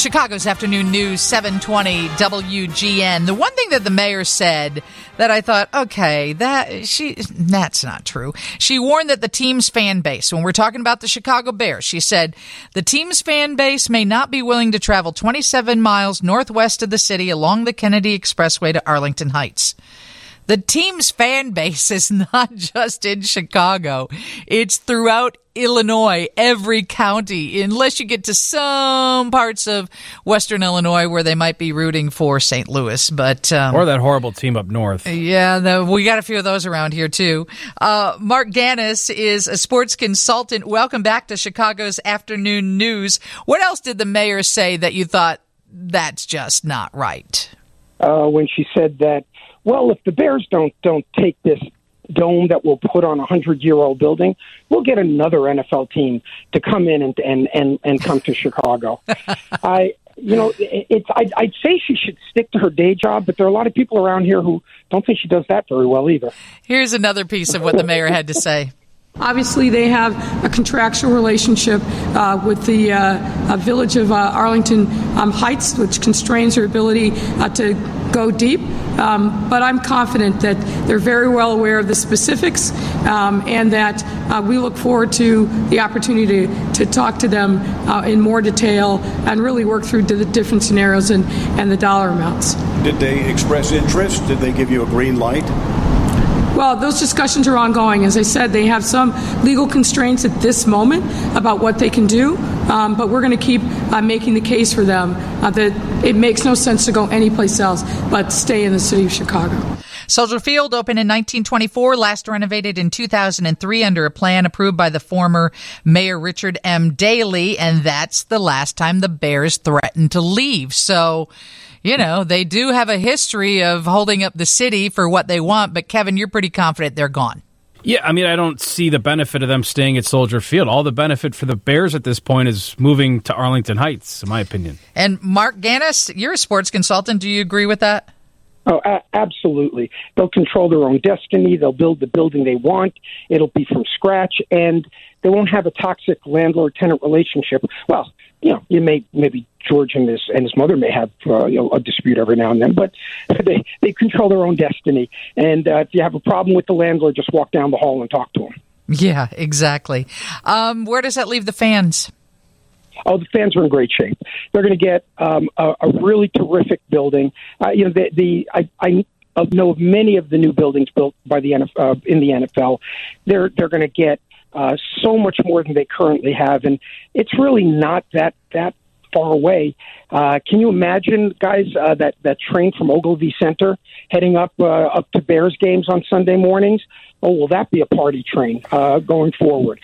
Chicago's afternoon news 720 WGN. The one thing that the mayor said that I thought, okay, that she that's not true. She warned that the team's fan base, when we're talking about the Chicago Bears, she said the team's fan base may not be willing to travel 27 miles northwest of the city along the Kennedy Expressway to Arlington Heights. The team's fan base is not just in Chicago. It's throughout Illinois, every county, unless you get to some parts of Western Illinois where they might be rooting for St. Louis, but um, or that horrible team up north. Yeah, the, we got a few of those around here too. Uh, Marc Ganis is a sports consultant. Welcome back to Chicago's afternoon news. What else did the mayor say that you thought that's just not right? Uh, when she said that well, if the Bears don't don't take this dome that we'll put on a hundred year old building, we'll get another NFL team to come in and and and, and come to Chicago. I you know it's I'd, I'd say she should stick to her day job, but there are a lot of people around here who don't think she does that very well either. Here's another piece of what the mayor had to say. Obviously, they have a contractual relationship uh, with the uh, uh, village of uh, Arlington um, Heights, which constrains their ability uh, to go deep. Um, but I'm confident that they're very well aware of the specifics um, and that uh, we look forward to the opportunity to, to talk to them in more detail and really work through the different scenarios and, and the dollar amounts. Did they express interest? Did they give you a green light? Well, those discussions are ongoing. As I said, they have some legal constraints at this moment about what they can do, um, but we're going to keep uh, making the case for them uh, that it makes no sense to go anyplace else but stay in the city of Chicago. Soldier Field opened in 1924, last renovated in 2003 under a plan approved by the former Mayor Richard M. Daley, and that's the last time the Bears threatened to leave. So, you know, they do have a history of holding up the city for what they want, but Kevin, you're pretty confident they're gone. Yeah, I mean, I don't see the benefit of them staying at Soldier Field. All the benefit for the Bears at this point is moving to Arlington Heights, in my opinion. And Marc Ganis, you're a sports consultant. Do you agree with that? Oh, a- absolutely. They'll control their own destiny. They'll build the building they want. It'll be from scratch, and they won't have a toxic landlord-tenant relationship. Well, you know, you may maybe George and his and his mother may have uh, you know, a dispute every now and then, but they they control their own destiny. And uh, if you have a problem with the landlord, just walk down the hall and talk to him. Yeah, exactly. Um, where does that leave the fans? Oh, the fans are in great shape. They're going to get um, a, a really terrific building. Uh, you know, the, the I, I know of many of the new buildings built by the NFL, uh, in the NFL. They're they're going to get uh, so much more than they currently have, and it's really not that that far away. Uh, can you imagine, guys, uh, that that train from Ogilvie Center heading up uh, up to Bears games on Sunday mornings? Oh, will that be a party train uh, going forward?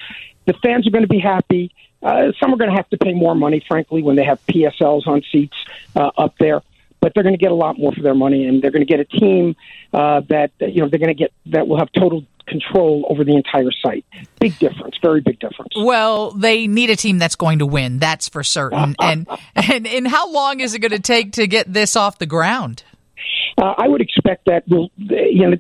The fans are going to be happy. Uh, some are going to have to pay more money, frankly, when they have PSLs on seats uh, up there. But they're going to get a lot more for their money, and they're going to get a team uh, that you know they're going to get that will have total control over the entire site. Big difference, very big difference. Well, they need a team that's going to win. That's for certain. and and and how long is it going to take to get this off the ground? Uh, I would expect that we'll you know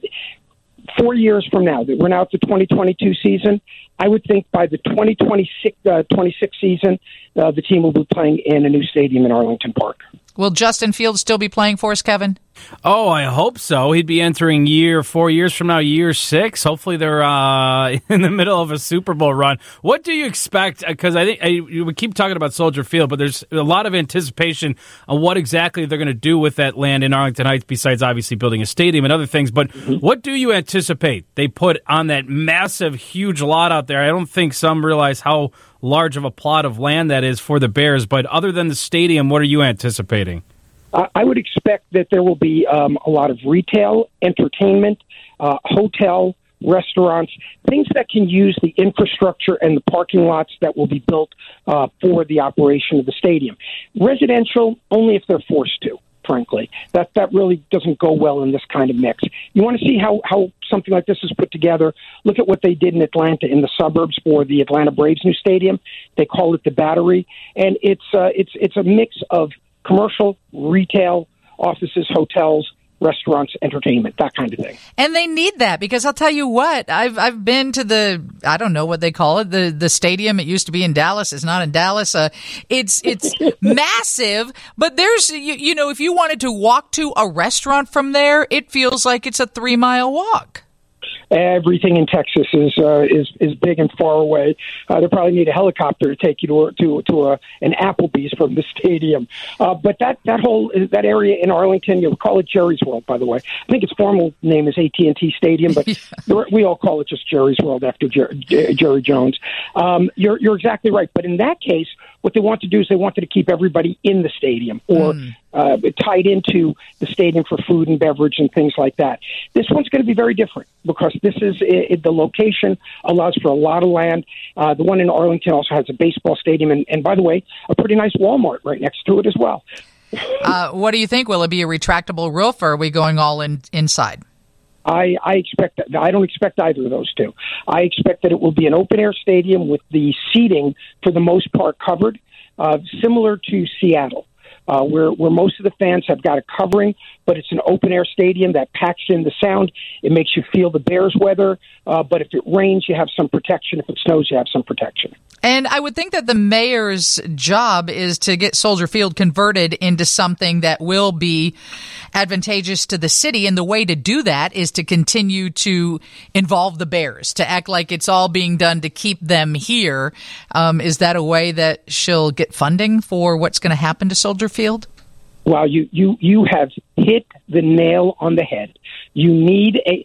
four years from now that we're now at the 2022 season. I would think by the 2026 uh, 26 season, uh, the team will be playing in a new stadium in Arlington Park. Will Justin Fields still be playing for us, Kevin? Oh, I hope so. He'd be entering year four years from now, year six. Hopefully, they're uh, in the middle of a Super Bowl run. What do you expect? Because I think I, we keep talking about Soldier Field, but there's a lot of anticipation on what exactly they're going to do with that land in Arlington Heights, besides obviously building a stadium and other things. But mm-hmm. what do you anticipate they put on that massive, huge lot out there? I don't think some realize how large of a plot of land that is for the Bears. But other than the stadium, what are you anticipating? I would expect that there will be um, a lot of retail, entertainment, uh, hotel, restaurants, things that can use the infrastructure and the parking lots that will be built uh, for the operation of the stadium. Residential, only if they're forced to frankly. That that really doesn't go well in this kind of mix. You want to see how how something like this is put together. Look at what they did in Atlanta in the suburbs for the Atlanta Braves new stadium. They call it the Battery, and it's uh, it's it's a mix of commercial, retail, offices, hotels, restaurants, entertainment, that kind of thing. And they need that because I'll tell you what, I've I've been to the I don't know what they call it, the the stadium. It used to be in Dallas. It's not in Dallas. Uh, it's it's massive, but there's you, you know if you wanted to walk to a restaurant from there, it feels like it's a three mile walk everything in Texas is uh, is is big and far away. Uh, they probably need a helicopter to take you to to to a, an Applebee's from the stadium. Uh, but that that whole that area in Arlington, you'll call it Jerry's World, by the way. I think its formal name is AT and T Stadium, but yeah. we all call it just Jerry's World after Jer- Jerry Jones. Um, you're you're exactly right. But in that case, what they want to do is they wanted to keep everybody in the stadium or mm. uh, tied into the stadium for food and beverage and things like that. This one's going to be very different because this is it, the location allows for a lot of land. Uh, the one in Arlington also has a baseball stadium, and, and by the way, a pretty nice Walmart right next to it as well. uh, what do you think? Will it be a retractable roof, or are we going all in inside? I, I expect that. I don't expect either of those two. I expect that it will be an open air stadium with the seating for the most part covered, uh, similar to Seattle. Uh, where where most of the fans have got a covering, but it's an open air stadium that packs in the sound. It makes you feel the Bears weather, uh, but if it rains, you have some protection. If it snows, you have some protection. And I would think that the mayor's job is to get Soldier Field converted into something that will be advantageous to the city. And the way to do that is to continue to involve the Bears, to act like it's all being done to keep them here. Um, is that a way that she'll get funding for what's going to happen to Soldier Field? Well, you, you, you have hit the nail on the head. You need a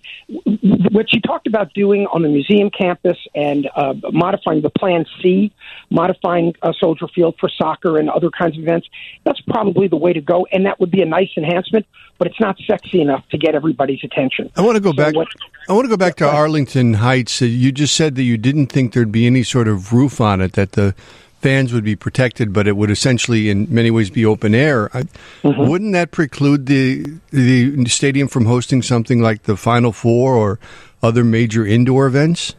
what she talked about doing on the museum campus and uh, modifying the Plan C, modifying a Soldier Field for soccer and other kinds of events. That's probably the way to go, and that would be a nice enhancement. But it's not sexy enough to get everybody's attention. I want to go so back. What, I want to go back to Arlington Heights. You just said that you didn't think there'd be any sort of roof on it. That the fans would be protected, but it would essentially, in many ways, be open air. Mm-hmm. Wouldn't that preclude the the stadium from hosting something like the Final Four or other major indoor events?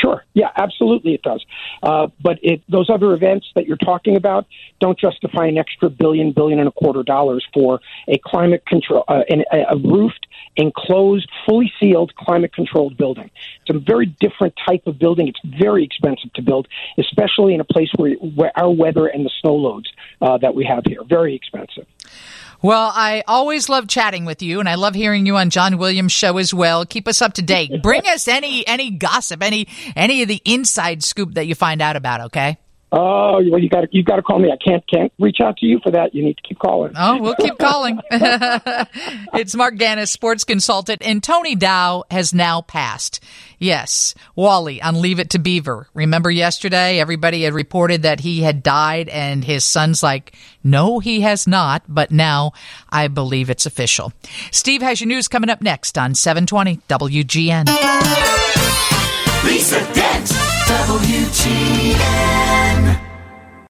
Sure. Yeah, absolutely it does. Uh, but it, those other events that you're talking about don't justify an extra billion, billion and a quarter dollars for a climate control, uh, an, a roofed enclosed, fully sealed, climate controlled building. It's a very different type of building. It's very expensive to build, especially in a place where, where our weather and the snow loads uh, that we have here. Very expensive. Well, I always love chatting with you, and I love hearing you on John Williams' show as well. Keep us up to date. Bring us any any gossip, any any of the inside scoop that you find out about. Okay. Oh, well, you got you got to call me. I can't can't reach out to you for that. You need to keep calling. Oh, we'll keep calling. it's Marc Ganis, sports consultant, and Tony Dow has now passed. Yes, Wally on Leave It to Beaver. Remember yesterday, everybody had reported that he had died, and his son's like, "No, he has not." But now I believe it's official. Steve has your news coming up next on 720 WGN. WGN.